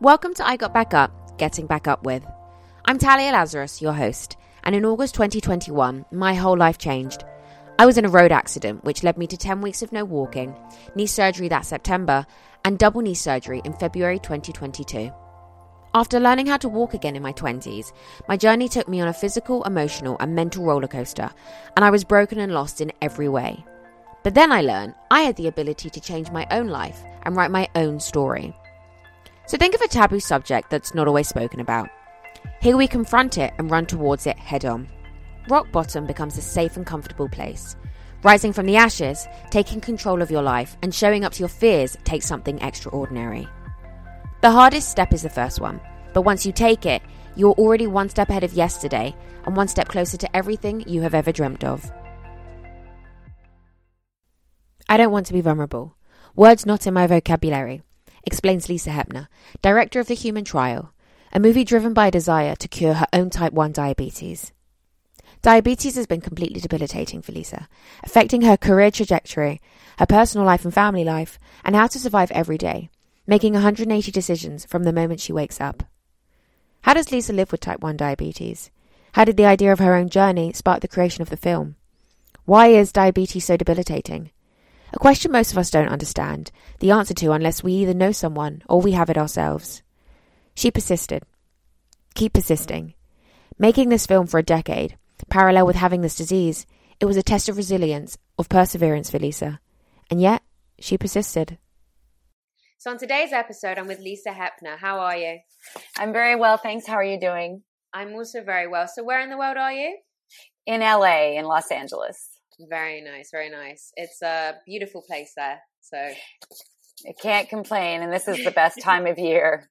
Welcome to I Got Back Up, Getting Back Up With. I'm Talia Lazarus, your host, and in August 2021, my whole life changed. I was in a road accident, which led me to 10 weeks of no walking, knee surgery that September, and double knee surgery in February 2022. After learning how to walk again in my 20s, my journey took me on a physical, emotional, and mental roller coaster, and I was broken and lost in every way. But then I learned I had the ability to change my own life and write my own story. So think of a taboo subject that's not always spoken about. Here we confront it and run towards it head on. Rock bottom becomes a safe and comfortable place. Rising from the ashes, taking control of your life, and showing up to your fears takes something extraordinary. The hardest step is the first one, but once you take it, you're already one step ahead of yesterday and one step closer to everything you have ever dreamt of. I don't want to be vulnerable. Words not in my vocabulary, explains Lisa Hepner, director of The Human Trial, a movie driven by a desire to cure her own type 1 diabetes. Diabetes has been completely debilitating for Lisa, affecting her career trajectory, her personal life and family life, and how to survive every day, making 180 decisions from the moment she wakes up. How does Lisa live with type 1 diabetes? How did the idea of her own journey spark the creation of the film? Why is diabetes so debilitating? A question most of us don't understand the answer to unless we either know someone or we have it ourselves. She persisted. Keep persisting. Making this film for a decade, parallel with having this disease, it was a test of resilience, of perseverance for Lisa. And yet, she persisted. So, on today's episode, I'm with Lisa Hepner. How are you? I'm very well, thanks. How are you doing? I'm also very well. So, where in the world are you? In LA, in Los Angeles. Very nice, very nice. It's a beautiful place there. So, I can't complain. And this is the best time of year.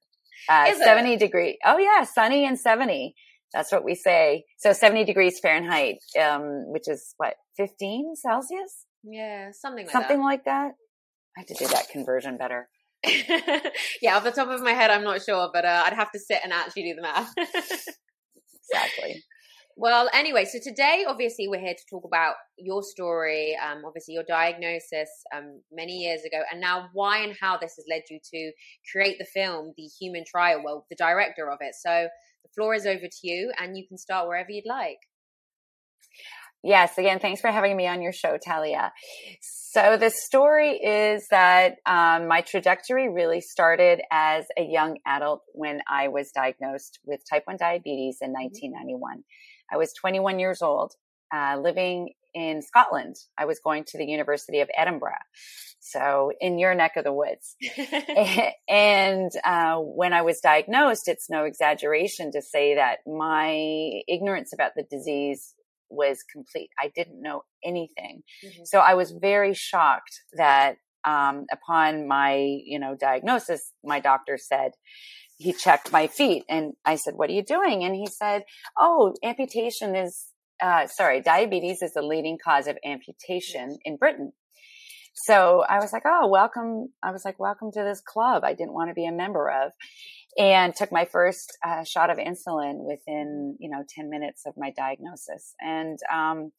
Uh, 70 degree. Oh, yeah, sunny and 70. That's what we say. So 70 degrees Fahrenheit, um, which is what, 15 Celsius? Yeah, something like something that. like that. I have to do that conversion better. yeah, off the top of my head, I'm not sure, but uh, I'd have to sit and actually do the math. exactly. Well, anyway, so today, obviously, we're here to talk about your story, um, obviously, your diagnosis um, many years ago, and now why and how this has led you to create the film, The Human Trial, well, the director of it. So the floor is over to you, and you can start wherever you'd like. Yes, again, thanks for having me on your show, Talia. So the story is that um, my trajectory really started as a young adult when I was diagnosed with type 1 diabetes in 1991. I was 21 years old, uh, living in Scotland. I was going to the University of Edinburgh. So in your neck of the woods. and uh, when I was diagnosed, it's no exaggeration to say that my ignorance about the disease was complete. I didn't know anything. Mm-hmm. So I was very shocked that um, upon my, you know, diagnosis, my doctor said, he checked my feet and I said, what are you doing? And he said, oh, amputation is, uh, sorry, diabetes is the leading cause of amputation in Britain. So I was like, oh, welcome. I was like, welcome to this club I didn't want to be a member of and took my first uh, shot of insulin within, you know, 10 minutes of my diagnosis. And, um,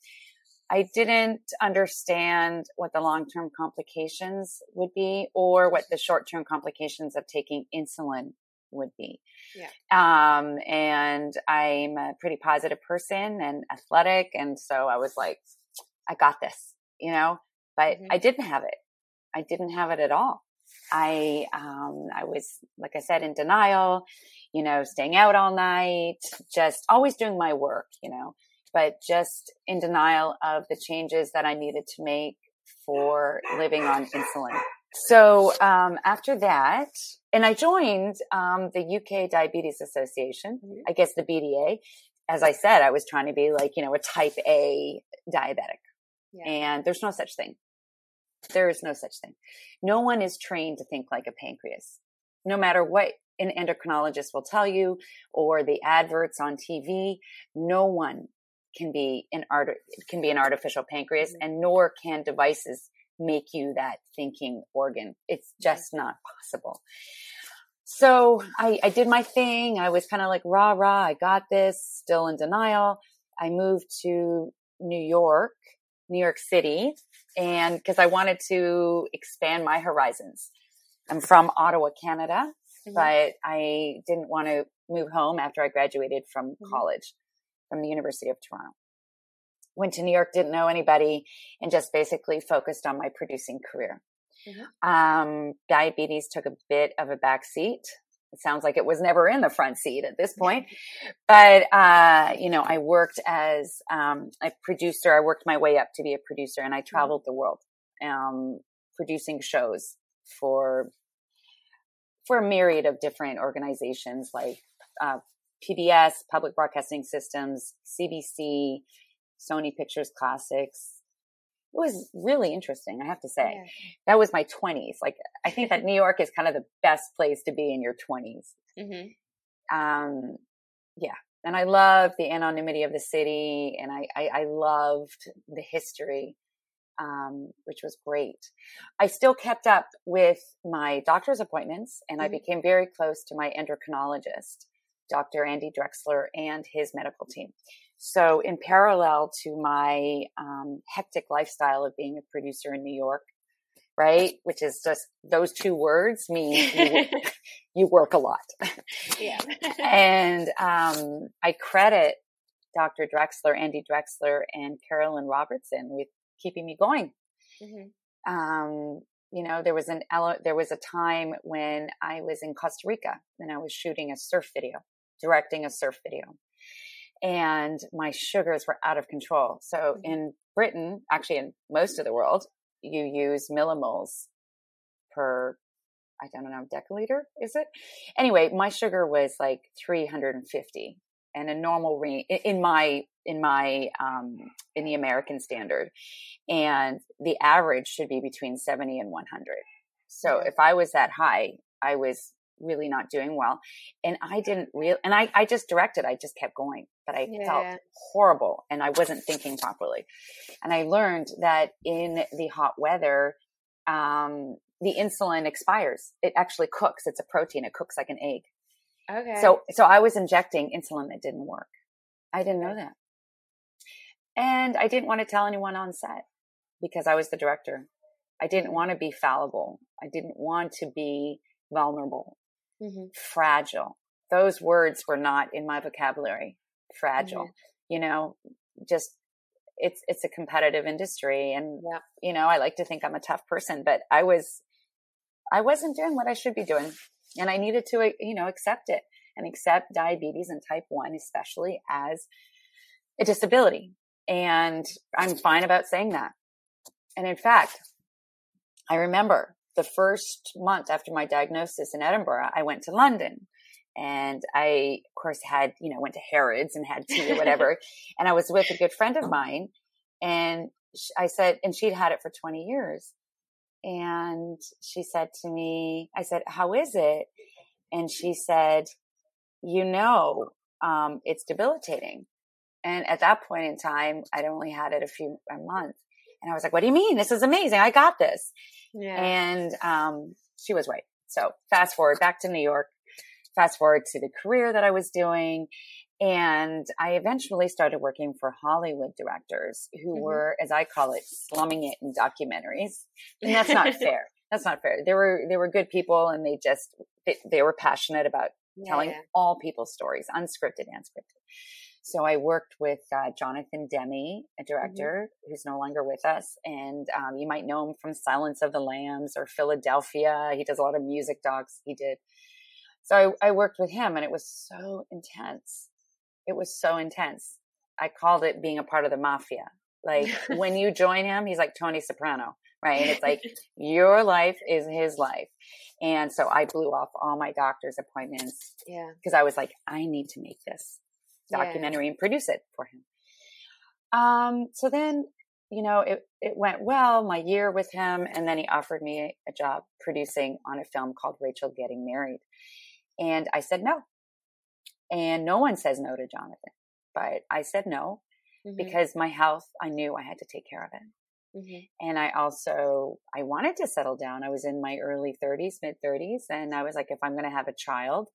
I didn't understand what the long term complications would be or what the short term complications of taking insulin would be. Yeah. Um, and I'm a pretty positive person and athletic. And so I was like, I got this, you know, but mm-hmm. I didn't have it. I didn't have it at all. I, um, I was, like I said, in denial, you know, staying out all night, just always doing my work, you know, but just in denial of the changes that I needed to make for living on insulin. So, um, after that, and I joined, um, the UK Diabetes Association, mm-hmm. I guess the BDA. As I said, I was trying to be like, you know, a type A diabetic. Yeah. And there's no such thing. There is no such thing. No one is trained to think like a pancreas. No matter what an endocrinologist will tell you or the adverts on TV, no one can be an art can be an artificial pancreas mm-hmm. and nor can devices make you that thinking organ. It's just not possible. So I, I did my thing. I was kind of like rah rah. I got this. Still in denial. I moved to New York, New York City, and because I wanted to expand my horizons. I'm from Ottawa, Canada, mm-hmm. but I didn't want to move home after I graduated from mm-hmm. college from the University of Toronto. Went to New York, didn't know anybody, and just basically focused on my producing career. Mm-hmm. Um, diabetes took a bit of a back seat. It sounds like it was never in the front seat at this point. But, uh, you know, I worked as um, a producer. I worked my way up to be a producer and I mm-hmm. traveled the world um, producing shows for for a myriad of different organizations like uh, PBS, Public Broadcasting Systems, CBC, Sony Pictures Classics, it was really interesting, I have to say. Yeah. That was my 20s. Like, I think that New York is kind of the best place to be in your 20s. Mm-hmm. Um, yeah. And I loved the anonymity of the city and I, I, I loved the history, um, which was great. I still kept up with my doctor's appointments and mm-hmm. I became very close to my endocrinologist, Dr. Andy Drexler and his medical team. So, in parallel to my um, hectic lifestyle of being a producer in New York, right, which is just those two words mean you, you work a lot. Yeah. and um, I credit Dr. Drexler, Andy Drexler, and Carolyn Robertson with keeping me going. Mm-hmm. Um, you know, there was an there was a time when I was in Costa Rica and I was shooting a surf video, directing a surf video and my sugars were out of control. So mm-hmm. in Britain, actually in most of the world, you use millimoles per I don't know deciliter is it? Anyway, my sugar was like 350 and a normal range in my in my um in the American standard and the average should be between 70 and 100. So if I was that high, I was really not doing well. And I didn't real, and I, I just directed, I just kept going, but I yeah. felt horrible and I wasn't thinking properly. And I learned that in the hot weather, um, the insulin expires. It actually cooks. It's a protein. It cooks like an egg. Okay. So, so I was injecting insulin that didn't work. I didn't know that. And I didn't want to tell anyone on set because I was the director. I didn't want to be fallible. I didn't want to be vulnerable mm-hmm. fragile. Those words were not in my vocabulary. Fragile, mm-hmm. you know, just it's it's a competitive industry, and yeah. you know, I like to think I'm a tough person, but I was I wasn't doing what I should be doing, and I needed to you know accept it and accept diabetes and type one, especially as a disability. And I'm fine about saying that. And in fact, I remember the first month after my diagnosis in Edinburgh, I went to London and I, of course, had, you know, went to Harrods and had tea or whatever. and I was with a good friend of mine and I said, and she'd had it for 20 years. And she said to me, I said, how is it? And she said, you know, um, it's debilitating. And at that point in time, I'd only had it a few a month. And I was like, what do you mean? This is amazing. I got this. Yeah. And um, she was right. So fast forward back to New York, fast forward to the career that I was doing. And I eventually started working for Hollywood directors who mm-hmm. were, as I call it, slumming it in documentaries. And that's not fair. That's not fair. They were, they were good people and they just, they, they were passionate about yeah, telling yeah. all people's stories, unscripted and scripted. So I worked with uh, Jonathan Demme, a mm-hmm. director mm-hmm. who's no longer with us, and um, you might know him from Silence of the Lambs or Philadelphia. He does a lot of music docs. He did. So I, I worked with him, and it was so intense. It was so intense. I called it being a part of the mafia. Like when you join him, he's like Tony Soprano, right? And it's like your life is his life. And so I blew off all my doctor's appointments. Yeah. Because I was like, I need to make this documentary and produce it for him. Um, so then, you know, it, it went well, my year with him, and then he offered me a, a job producing on a film called Rachel Getting Married. And I said no. And no one says no to Jonathan, but I said no mm-hmm. because my health, I knew I had to take care of it. Mm-hmm. And I also, I wanted to settle down. I was in my early 30s, mid 30s. And I was like, if I'm going to have a child,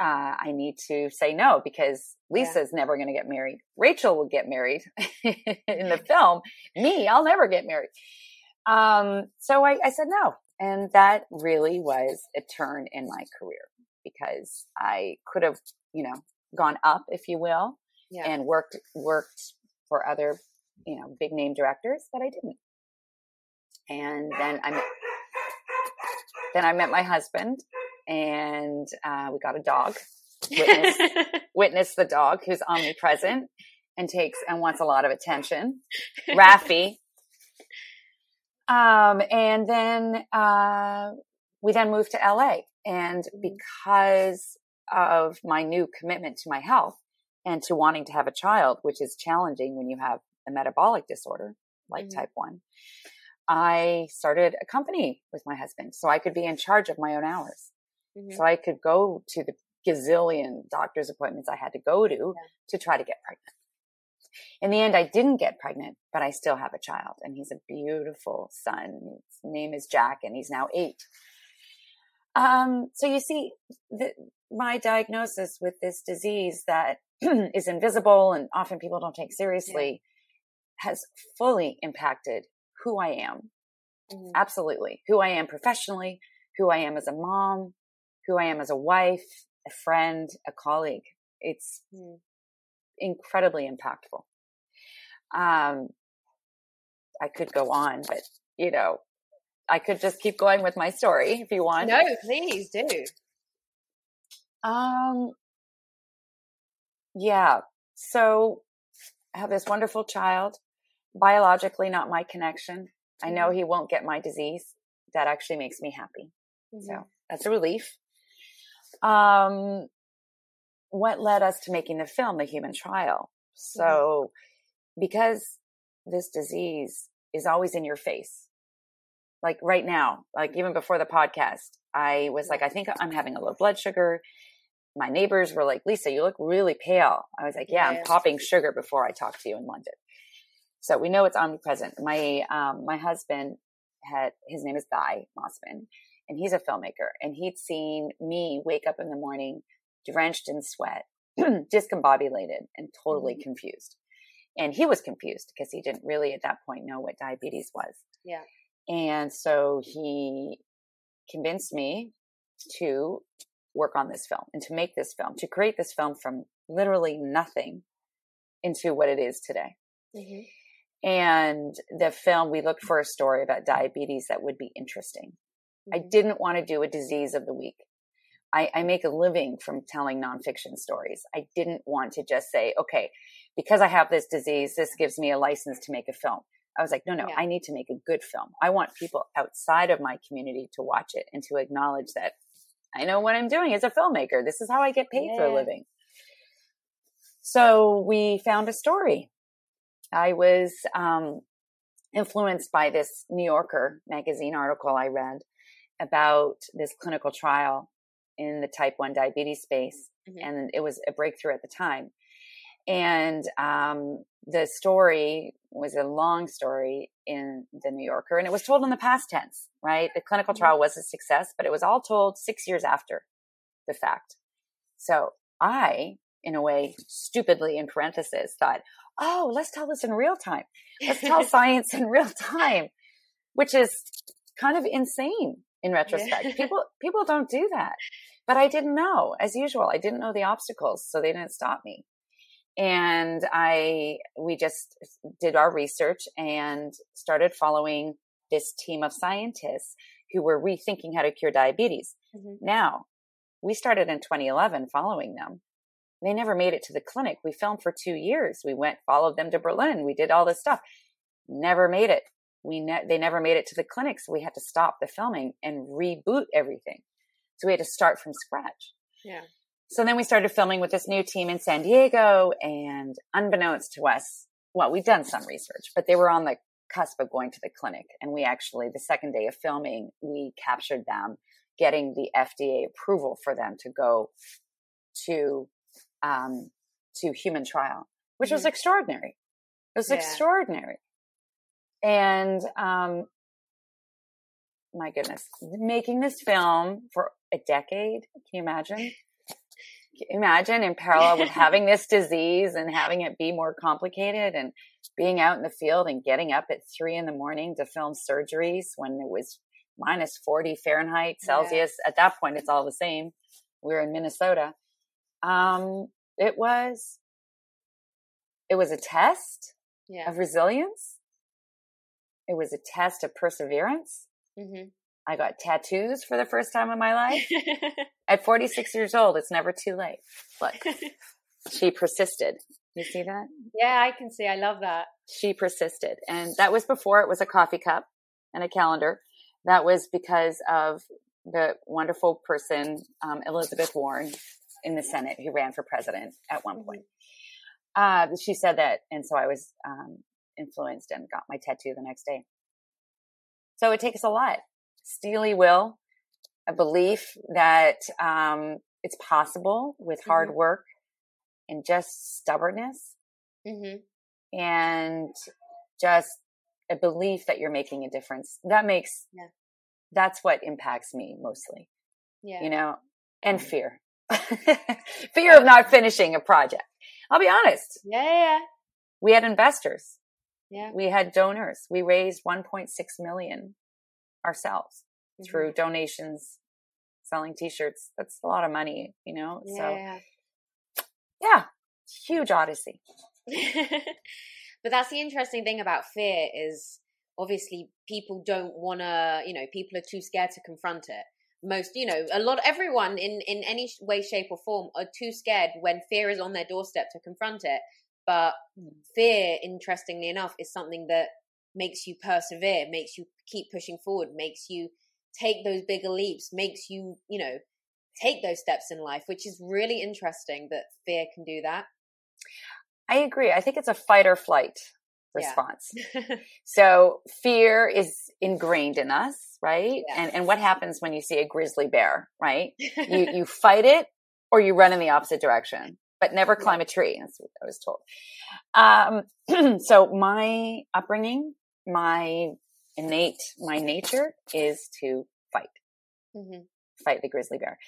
uh, I need to say no because Lisa's yeah. never going to get married. Rachel will get married in the film. Me, I'll never get married. Um, so I, I, said no. And that really was a turn in my career because I could have, you know, gone up, if you will, yeah. and worked worked for other, you know, big name directors, but I didn't. And then I met, then I met my husband, and uh, we got a dog. Witness, witness the dog who's omnipresent and takes and wants a lot of attention. Raffy. Um, and then uh, we then moved to LA, and mm-hmm. because of my new commitment to my health and to wanting to have a child, which is challenging when you have a metabolic disorder like mm-hmm. type 1, I started a company with my husband so I could be in charge of my own hours. Mm-hmm. So I could go to the gazillion doctor's appointments I had to go to yeah. to try to get pregnant. In the end, I didn't get pregnant, but I still have a child and he's a beautiful son. His name is Jack and he's now eight. Um, so you see, the, my diagnosis with this disease that is invisible and often people don't take seriously yeah. has fully impacted who I am. Mm-hmm. Absolutely. Who I am professionally, who I am as a mom, who I am as a wife, a friend, a colleague. It's mm. incredibly impactful. Um, I could go on, but you know, I could just keep going with my story if you want. No, please do. Um, yeah. So I have this wonderful child, biologically not my connection. I know mm-hmm. he won't get my disease. That actually makes me happy. Mm-hmm. So that's a relief. Um, what led us to making the film, The Human Trial? So, mm-hmm. because this disease is always in your face, like right now, like even before the podcast, I was like, I think I'm having a low blood sugar. My neighbors were like, Lisa, you look really pale. I was like, yeah, yeah. I'm popping sugar before I talk to you in London. So we know it's omnipresent. My, um, my husband had, his name is Guy Mossman and he's a filmmaker and he'd seen me wake up in the morning drenched in sweat, discombobulated and totally mm-hmm. confused. And he was confused because he didn't really at that point know what diabetes was. Yeah. And so he convinced me to work on this film and to make this film, to create this film from literally nothing into what it is today. Mm-hmm. And the film, we looked for a story about diabetes that would be interesting. I didn't want to do a disease of the week. I, I, make a living from telling nonfiction stories. I didn't want to just say, okay, because I have this disease, this gives me a license to make a film. I was like, no, no, yeah. I need to make a good film. I want people outside of my community to watch it and to acknowledge that I know what I'm doing as a filmmaker. This is how I get paid yeah. for a living. So we found a story. I was um, influenced by this New Yorker magazine article I read about this clinical trial in the type 1 diabetes space. Mm-hmm. And it was a breakthrough at the time. And um, the story was a long story in the New Yorker, and it was told in the past tense, right? The clinical mm-hmm. trial was a success, but it was all told six years after the fact. So I, in a way, stupidly in parentheses, thought, oh, let's tell this in real time. Let's tell science in real time, which is kind of insane in retrospect. Yeah. people people don't do that. But I didn't know, as usual. I didn't know the obstacles, so they didn't stop me and I we just did our research and started following this team of scientists who were rethinking how to cure diabetes. Mm-hmm. Now, we started in 2011 following them. They never made it to the clinic. We filmed for 2 years. We went followed them to Berlin. We did all this stuff. Never made it. We ne- they never made it to the clinic, so we had to stop the filming and reboot everything. So we had to start from scratch. Yeah. So then we started filming with this new team in San Diego and unbeknownst to us, well, we've done some research, but they were on the cusp of going to the clinic. And we actually, the second day of filming, we captured them getting the FDA approval for them to go to, um, to human trial, which mm-hmm. was extraordinary. It was yeah. extraordinary. And, um, my goodness, making this film for a decade. Can you imagine? imagine in parallel with having this disease and having it be more complicated and being out in the field and getting up at three in the morning to film surgeries when it was minus 40 Fahrenheit, Celsius. Yeah. At that point, it's all the same. We are in Minnesota. Um, it was, it was a test yeah. of resilience. It was a test of perseverance. Mm-hmm. I got tattoos for the first time in my life. At 46 years old, it's never too late. Look, she persisted. You see that? Yeah, I can see. I love that. She persisted. And that was before it was a coffee cup and a calendar. That was because of the wonderful person, um, Elizabeth Warren in the Senate, who ran for president at one point. Mm-hmm. Uh, she said that. And so I was um, influenced and got my tattoo the next day. So it takes a lot. Steely will, a belief that um, it's possible with hard mm-hmm. work and just stubbornness mm-hmm. and just a belief that you're making a difference. That makes, yeah. that's what impacts me mostly. Yeah. You know, and fear. fear of not finishing a project. I'll be honest. Yeah, yeah. We had investors. Yeah. We had donors. We raised 1.6 million ourselves mm-hmm. through donations, selling t-shirts. That's a lot of money, you know? Yeah. So yeah, huge odyssey. but that's the interesting thing about fear is obviously people don't want to, you know, people are too scared to confront it. Most, you know, a lot, everyone in, in any way, shape or form are too scared when fear is on their doorstep to confront it. But fear, interestingly enough, is something that makes you persevere, makes you keep pushing forward, makes you take those bigger leaps, makes you, you know, take those steps in life, which is really interesting that fear can do that. I agree. I think it's a fight or flight response. Yeah. so fear is ingrained in us, right? Yeah. And and what happens when you see a grizzly bear, right? you you fight it or you run in the opposite direction, but never climb a tree. That's what I was told. Um, so my upbringing, my innate, my nature is to fight, mm-hmm. fight the grizzly bear.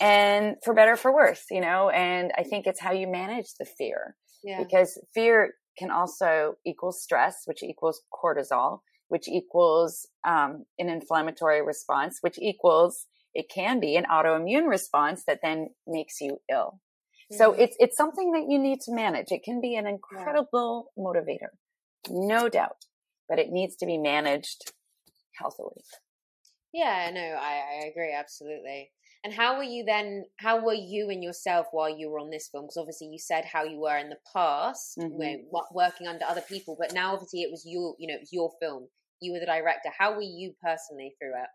And for better for worse, you know, and I think it's how you manage the fear. Yeah. Because fear can also equal stress, which equals cortisol, which equals um, an inflammatory response, which equals it can be an autoimmune response that then makes you ill. Mm-hmm. So it's it's something that you need to manage. It can be an incredible yeah. motivator, no doubt but it needs to be managed healthily. Yeah, no, I, I agree absolutely. And how were you then? How were you and yourself while you were on this film? Because obviously you said how you were in the past, mm-hmm. when working under other people, but now obviously it was your, you know, it was your film. You were the director. How were you personally through it?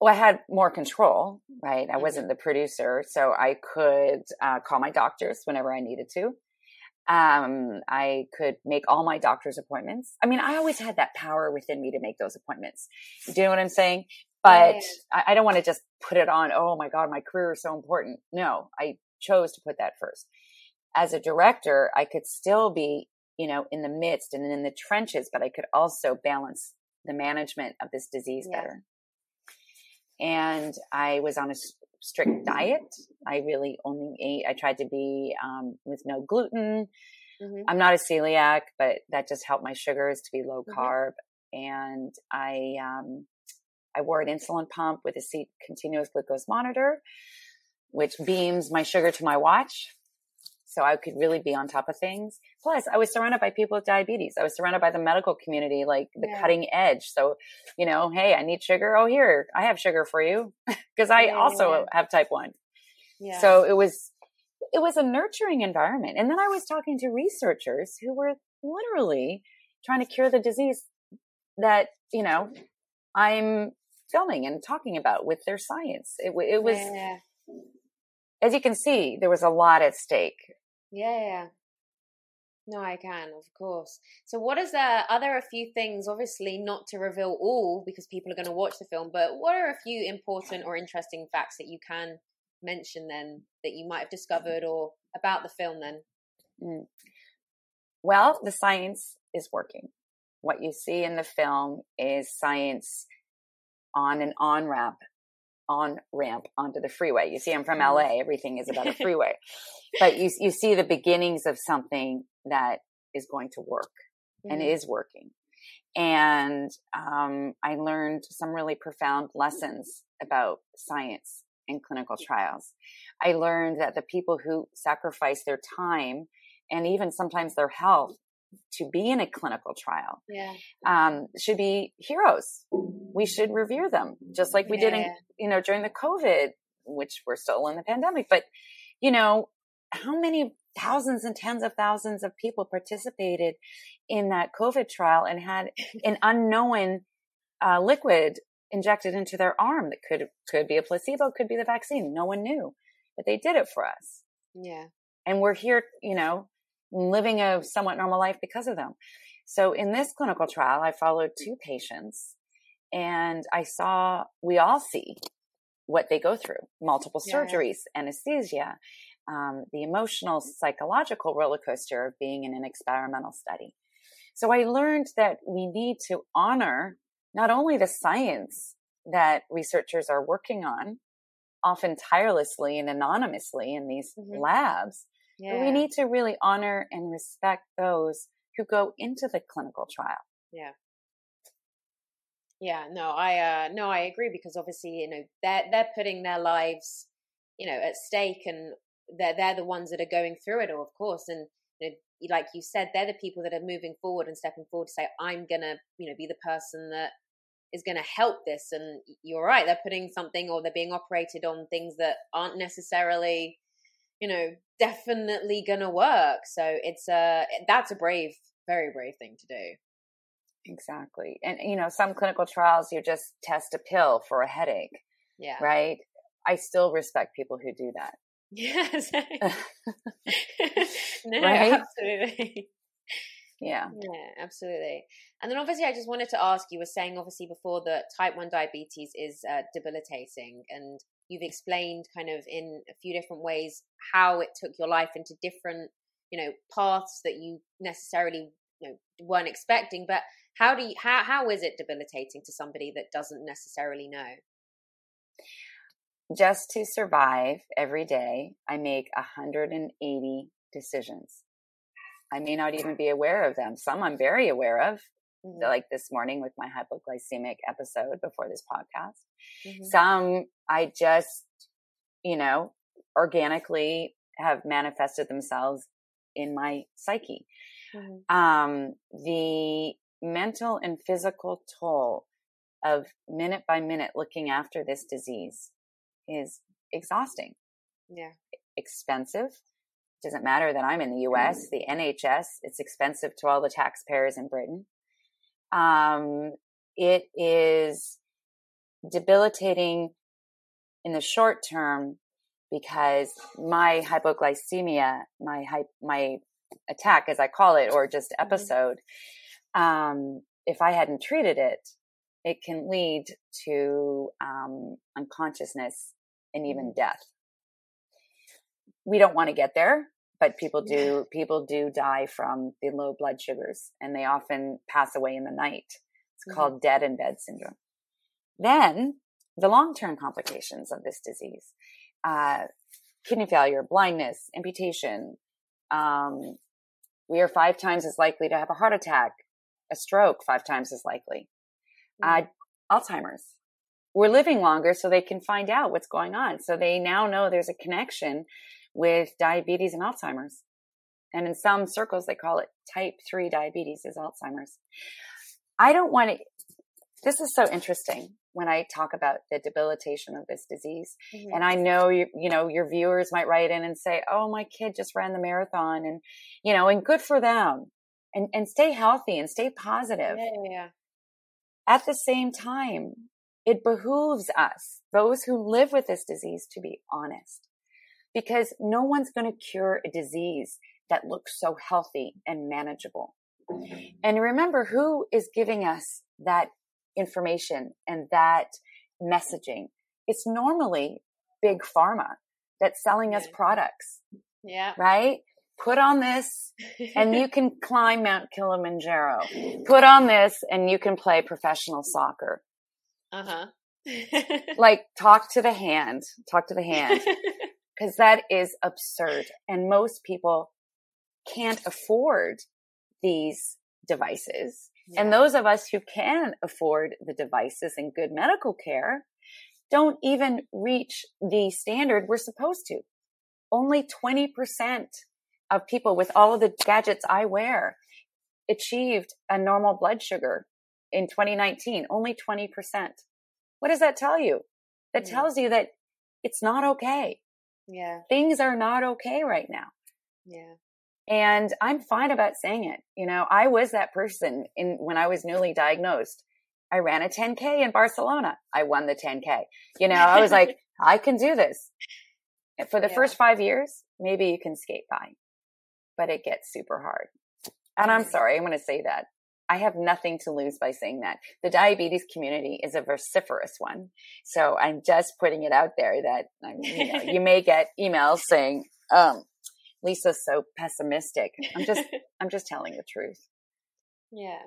Well, I had more control, right? I mm-hmm. wasn't the producer, so I could uh, call my doctors whenever I needed to. Um, I could make all my doctor's appointments. I mean, I always had that power within me to make those appointments. Do you know what I'm saying? But I, I don't want to just put it on, oh my God, my career is so important. No, I chose to put that first. As a director, I could still be, you know, in the midst and in the trenches, but I could also balance the management of this disease better. And I was on a strict diet. I really only ate, I tried to be um, with no gluten. Mm-hmm. I'm not a celiac, but that just helped my sugars to be low mm-hmm. carb. And I, um, I wore an insulin pump with a C- continuous glucose monitor, which beams my sugar to my watch so I could really be on top of things. Plus, I was surrounded by people with diabetes. I was surrounded by the medical community, like the yeah. cutting edge. So, you know, hey, I need sugar. Oh, here, I have sugar for you because I yeah, also yeah. have type one. Yeah. So it was, it was a nurturing environment. And then I was talking to researchers who were literally trying to cure the disease that, you know, I'm filming and talking about with their science. It, it was, as you can see, there was a lot at stake. Yeah, yeah. No, I can, of course. So, what is there? Are there a few things, obviously, not to reveal all because people are going to watch the film, but what are a few important or interesting facts that you can mention then that you might have discovered or about the film then? Mm. Well, the science is working. What you see in the film is science on an on ramp on ramp onto the freeway. You see, I'm from. LA. Everything is about a freeway, but you you see the beginnings of something that is going to work mm-hmm. and is working. And um, I learned some really profound lessons about science and clinical trials. I learned that the people who sacrifice their time and even sometimes their health to be in a clinical trial yeah. um, should be heroes. We should revere them, just like we yeah. did, in, you know, during the COVID, which we're still in the pandemic. But you know, how many thousands and tens of thousands of people participated in that COVID trial and had an unknown uh, liquid injected into their arm that could could be a placebo, could be the vaccine. No one knew, but they did it for us. Yeah, and we're here, you know, living a somewhat normal life because of them. So in this clinical trial, I followed two patients, and I saw we all see what they go through: multiple yeah. surgeries, anesthesia, um, the emotional, psychological roller coaster of being in an experimental study. So I learned that we need to honor not only the science that researchers are working on, often tirelessly and anonymously in these mm-hmm. labs, yeah. but we need to really honor and respect those who go into the clinical trial. Yeah. Yeah, no, I uh no, I agree because obviously, you know, they're they're putting their lives, you know, at stake and they're they're the ones that are going through it all, of course. And you know, like you said, they're the people that are moving forward and stepping forward to say, I'm gonna, you know, be the person that is going to help this. And you're right, they're putting something or they're being operated on things that aren't necessarily, you know, definitely going to work. So it's a, that's a brave, very brave thing to do. Exactly. And, you know, some clinical trials, you just test a pill for a headache. Yeah. Right. I still respect people who do that. Yes. no, right? absolutely. Yeah. Yeah, absolutely. And then obviously, I just wanted to ask you were saying obviously before that type 1 diabetes is uh, debilitating, and you've explained kind of in a few different ways how it took your life into different, you know, paths that you necessarily you know, weren't expecting. But how do you, how, how is it debilitating to somebody that doesn't necessarily know? Just to survive every day, I make 180 decisions. I may not even be aware of them. Some I'm very aware of, mm-hmm. like this morning with my hypoglycemic episode before this podcast. Mm-hmm. Some I just, you know, organically have manifested themselves in my psyche. Mm-hmm. Um, the mental and physical toll of minute by minute looking after this disease is exhausting. Yeah. Expensive. Doesn't matter that I'm in the US, the NHS, it's expensive to all the taxpayers in Britain. Um, it is debilitating in the short term because my hypoglycemia, my my attack, as I call it, or just mm-hmm. episode, um, if I hadn't treated it, it can lead to um, unconsciousness and even death. We don't want to get there, but people do. People do die from the low blood sugars, and they often pass away in the night. It's mm-hmm. called dead in bed syndrome. Then the long term complications of this disease: uh, kidney failure, blindness, amputation. Um, we are five times as likely to have a heart attack, a stroke, five times as likely. Mm-hmm. Uh, Alzheimer's, we're living longer so they can find out what's going on. So they now know there's a connection with diabetes and Alzheimer's. And in some circles, they call it type 3 diabetes is Alzheimer's. I don't want to, this is so interesting when I talk about the debilitation of this disease. Mm-hmm. And I know you, you know, your viewers might write in and say, Oh, my kid just ran the marathon and, you know, and good for them and, and stay healthy and stay positive. Yeah, yeah. At the same time, it behooves us, those who live with this disease, to be honest because no one's going to cure a disease that looks so healthy and manageable. And remember who is giving us that information and that messaging. It's normally big pharma that's selling us products. Yeah. Right? Put on this and you can climb Mount Kilimanjaro. Put on this and you can play professional soccer. Uh-huh. like talk to the hand, talk to the hand. Cause that is absurd. And most people can't afford these devices. Yeah. And those of us who can afford the devices and good medical care don't even reach the standard we're supposed to. Only 20% of people with all of the gadgets I wear achieved a normal blood sugar in 2019, only 20%. What does that tell you? That yeah. tells you that it's not okay. Yeah. Things are not okay right now. Yeah. And I'm fine about saying it. You know, I was that person in when I was newly diagnosed. I ran a 10K in Barcelona. I won the 10K. You know, I was like, I can do this. For the yeah. first five years, maybe you can skate by, but it gets super hard. And I'm sorry, I'm going to say that. I have nothing to lose by saying that. The diabetes community is a vociferous one. So I'm just putting it out there that you, know, you may get emails saying, um, Lisa's so pessimistic. I'm just, I'm just telling the truth. Yeah.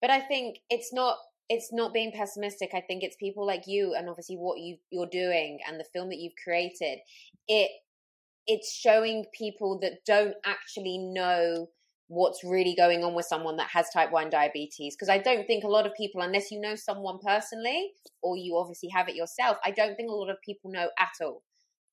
But I think it's not, it's not being pessimistic. I think it's people like you and obviously what you, you're doing and the film that you've created. It, it's showing people that don't actually know what's really going on with someone that has type 1 diabetes because i don't think a lot of people unless you know someone personally or you obviously have it yourself i don't think a lot of people know at all.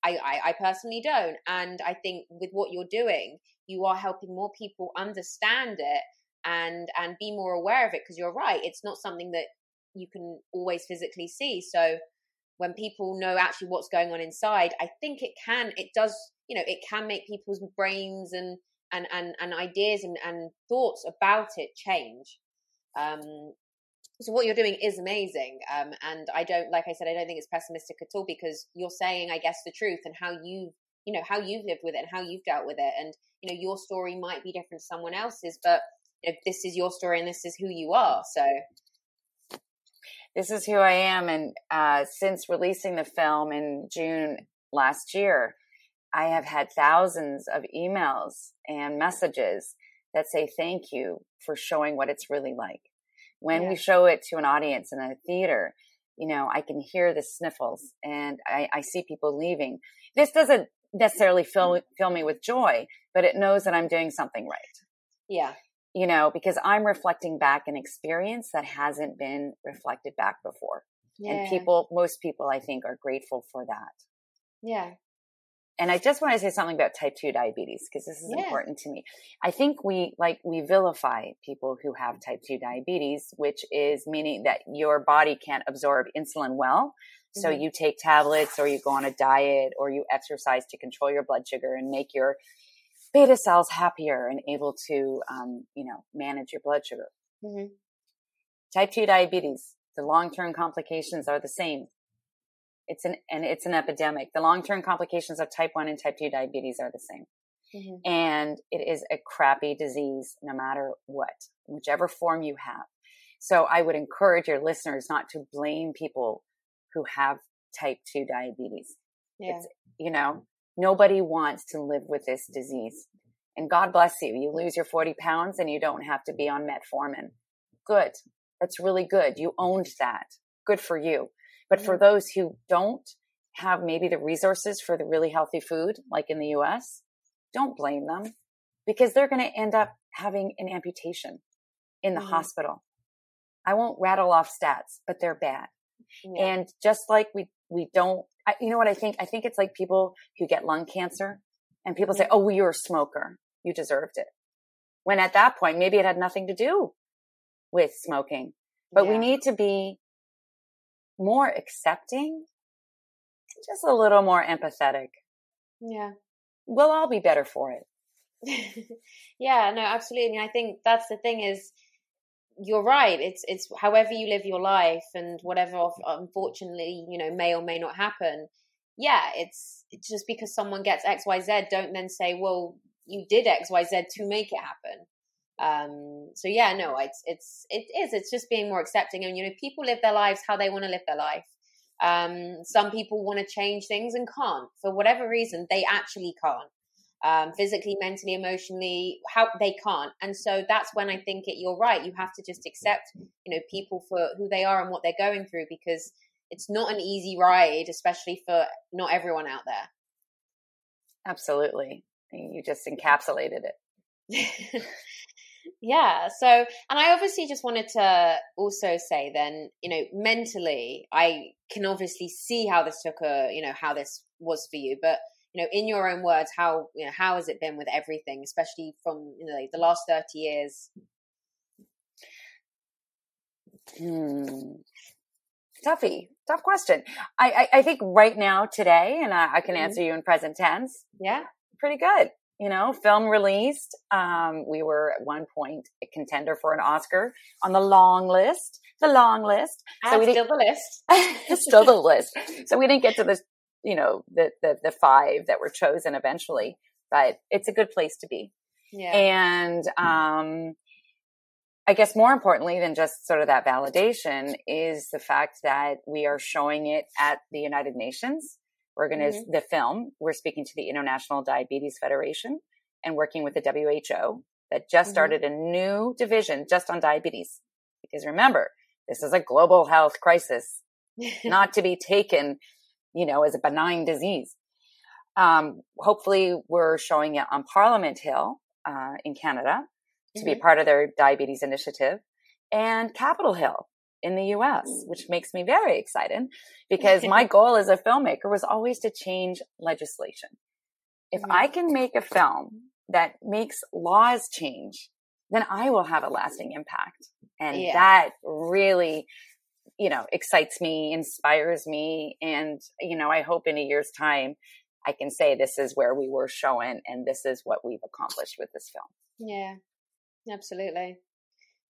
I, I, I personally don't and i think with what you're doing you are helping more people understand it and and be more aware of it because you're right it's not something that you can always physically see. So when people know actually what's going on inside i think it can it does you know it can make people's brains and and and, and ideas and, and thoughts about it change. Um, so what you're doing is amazing um, and i don't like i said i don't think it's pessimistic at all because you're saying i guess the truth and how you you know how you've lived with it and how you've dealt with it. And you know your story might be different to someone else's but this is your story and this is who you are so. This is who i am and uh, since releasing the film in june last year I have had thousands of emails and messages that say thank you for showing what it's really like. When yeah. we show it to an audience in a theater, you know, I can hear the sniffles and I, I see people leaving. This doesn't necessarily fill, mm-hmm. fill me with joy, but it knows that I'm doing something right. Yeah. You know, because I'm reflecting back an experience that hasn't been reflected back before. Yeah. And people, most people, I think, are grateful for that. Yeah and I just want to say something about type 2 diabetes because this is yeah. important to me. I think we like we vilify people who have type 2 diabetes, which is meaning that your body can't absorb insulin well. So mm-hmm. you take tablets or you go on a diet or you exercise to control your blood sugar and make your beta cells happier and able to, um, you know, manage your blood sugar. Mm-hmm. Type 2 diabetes, the long-term complications are the same. It's an and it's an epidemic. The long term complications of type one and type two diabetes are the same. Mm-hmm. And it is a crappy disease no matter what, whichever form you have. So I would encourage your listeners not to blame people who have type 2 diabetes. Yeah. It's, you know, nobody wants to live with this disease. And God bless you. You lose your 40 pounds and you don't have to be on metformin. Good. That's really good. You owned that. Good for you. But for those who don't have maybe the resources for the really healthy food, like in the US, don't blame them because they're going to end up having an amputation in the mm-hmm. hospital. I won't rattle off stats, but they're bad. Yeah. And just like we, we don't, I, you know what I think? I think it's like people who get lung cancer and people say, oh, well, you're a smoker. You deserved it. When at that point, maybe it had nothing to do with smoking, but yeah. we need to be more accepting, just a little more empathetic. Yeah. We'll all be better for it. yeah, no, absolutely. I think that's the thing is you're right. It's it's however you live your life and whatever unfortunately, you know, may or may not happen. Yeah, it's, it's just because someone gets XYZ, don't then say, well, you did XYZ to make it happen. Um, so yeah, no, it's it's it is. It's just being more accepting, and you know, people live their lives how they want to live their life. Um, some people want to change things and can't for whatever reason. They actually can't. Um, physically, mentally, emotionally, how they can't, and so that's when I think it. You're right. You have to just accept, you know, people for who they are and what they're going through because it's not an easy ride, especially for not everyone out there. Absolutely, you just encapsulated it. Yeah. So, and I obviously just wanted to also say then, you know, mentally, I can obviously see how this took a, you know, how this was for you, but you know, in your own words, how you know how has it been with everything, especially from you know the last thirty years? Hmm. Tuffy, tough question. I, I, I think right now, today, and I, I can mm-hmm. answer you in present tense. Yeah, pretty good. You know, film released. Um, we were at one point a contender for an Oscar on the long list. The long list. So we still the list. still the list. So we didn't get to the you know the, the the five that were chosen eventually but it's a good place to be yeah and um I guess more importantly than just sort of that validation is the fact that we are showing it at the United Nations. We're going to, mm-hmm. the film, we're speaking to the International Diabetes Federation and working with the WHO that just mm-hmm. started a new division just on diabetes. Because remember, this is a global health crisis, not to be taken you know, as a benign disease. Um, hopefully, we're showing it on Parliament Hill uh, in Canada to mm-hmm. be part of their diabetes initiative, and Capitol Hill in the US, mm. which makes me very excited because my goal as a filmmaker was always to change legislation. If. I mm. can make a film that makes laws change, then I will have a lasting impact. And yeah. that really you know, excites me, inspires me. And, you know, I hope in a year's time, I can say this is where we were showing and this is what we've accomplished with this film. Yeah, absolutely.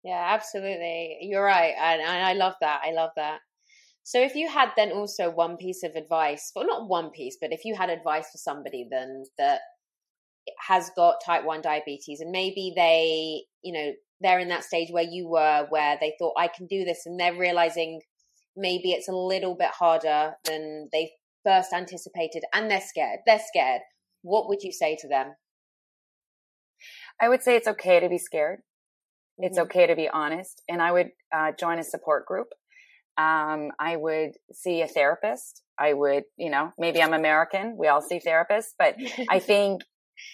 Yeah, absolutely. You're right. And, I love that. I love that. So if you had then also one piece of advice, well, not one piece, but if you had advice for somebody then that has got type 1 diabetes and maybe they, you know, they're in that stage where you were, where they thought, I can do this, and they're realizing maybe it's a little bit harder than they first anticipated, and they're scared. They're scared. What would you say to them? I would say it's okay to be scared. Mm-hmm. It's okay to be honest. And I would uh, join a support group. Um, I would see a therapist. I would, you know, maybe I'm American. We all see therapists, but I think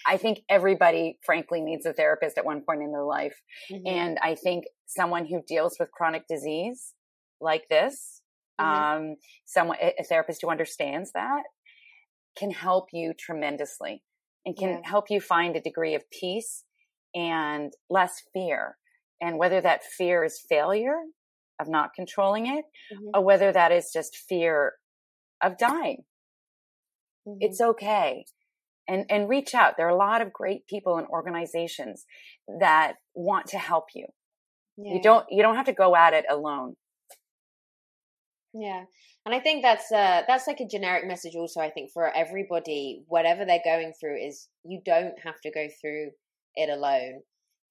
I think everybody, frankly, needs a therapist at one point in their life. Mm-hmm. And I think someone who deals with chronic disease like this, mm-hmm. um, someone, a therapist who understands that can help you tremendously and can yeah. help you find a degree of peace and less fear. And whether that fear is failure of not controlling it mm-hmm. or whether that is just fear of dying. It's mm-hmm. okay and and reach out there are a lot of great people and organizations that want to help you yeah. you don't you don't have to go at it alone yeah and i think that's uh that's like a generic message also i think for everybody whatever they're going through is you don't have to go through it alone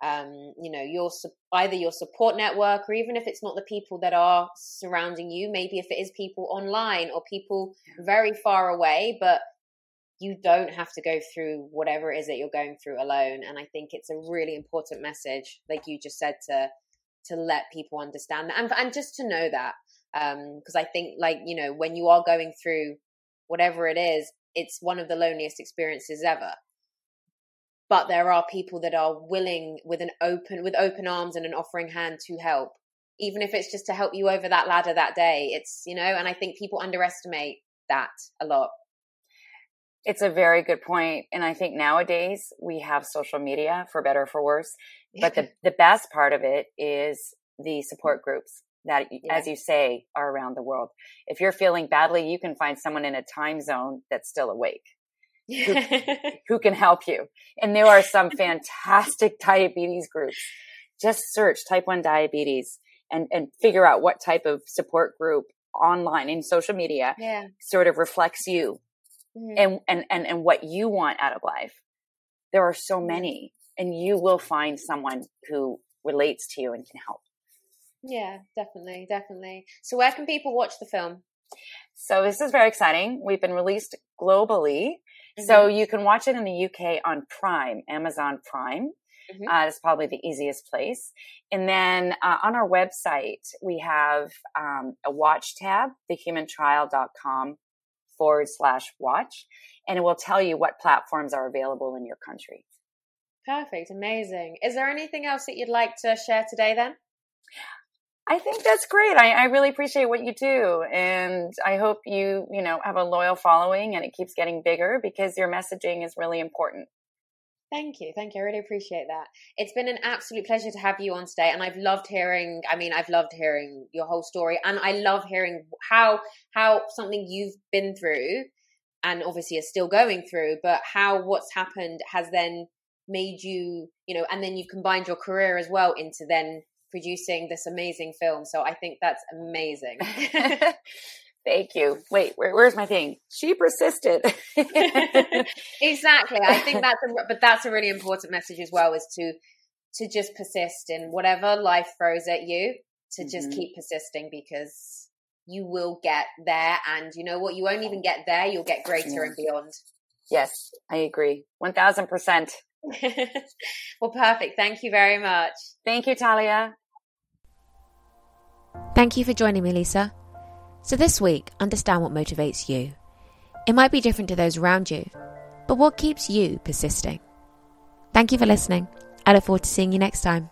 um, you know your either your support network or even if it's not the people that are surrounding you maybe if it is people online or people very far away but you don't have to go through whatever it is that you're going through alone and i think it's a really important message like you just said to to let people understand that and, and just to know that because um, i think like you know when you are going through whatever it is it's one of the loneliest experiences ever but there are people that are willing with an open with open arms and an offering hand to help even if it's just to help you over that ladder that day it's you know and i think people underestimate that a lot it's a very good. And I think nowadays we have social media for better for worse. But the, the best part of it is the support groups that, yeah. as you say, are around the world. If you're feeling badly, you can find someone in a time zone that's still awake. Who, who can help you. And there are some fantastic diabetes groups. Just search type 1 diabetes and, and figure out what type of support group online in social media yeah. sort of reflects you mm-hmm. and, and, and, and what you want out of life. There are so many and you will find someone who relates to you and can help. Yeah, definitely, definitely. So where can people watch the film? So this is very exciting. We've been released globally. Mm-hmm. So you can watch it in the UK on Prime, Amazon Prime. Mm-hmm. Uh, that's probably the easiest place. And then uh, on our website, we have um, a watch tab, thehumantrial.com forward slash watch, and it will tell you what platforms are available in your country. Perfect. Amazing. Is there anything else that you'd like to share today then? I think that's great. I, I, really appreciate what you do. And I hope you, you know, have a loyal following and it keeps getting bigger because your messaging is really important. Thank you. Thank you. I really appreciate that. It's been an absolute pleasure to have you on today. And I've loved hearing, I mean, I've loved hearing your whole story. And I love hearing how, how something you've been through and obviously are still going through, but how what's happened has then made you, you know, and then you've combined your career as well into then producing this amazing film. So I think that's amazing. Thank you. Wait, where, where's my thing? She persisted. exactly. I think that's, a, but that's a really important message as well is to, to just persist in whatever life throws at you, to mm-hmm. just keep persisting because you will get there. And you know what? You won't even get there. You'll get greater and beyond. Yes, I agree. 1000%. well, perfect. Thank you very much. Thank you, Talia. Thank you for joining me, Lisa. So, this week, understand what motivates you. It might be different to those around you, but what keeps you persisting? Thank you for listening. I look forward to seeing you next time.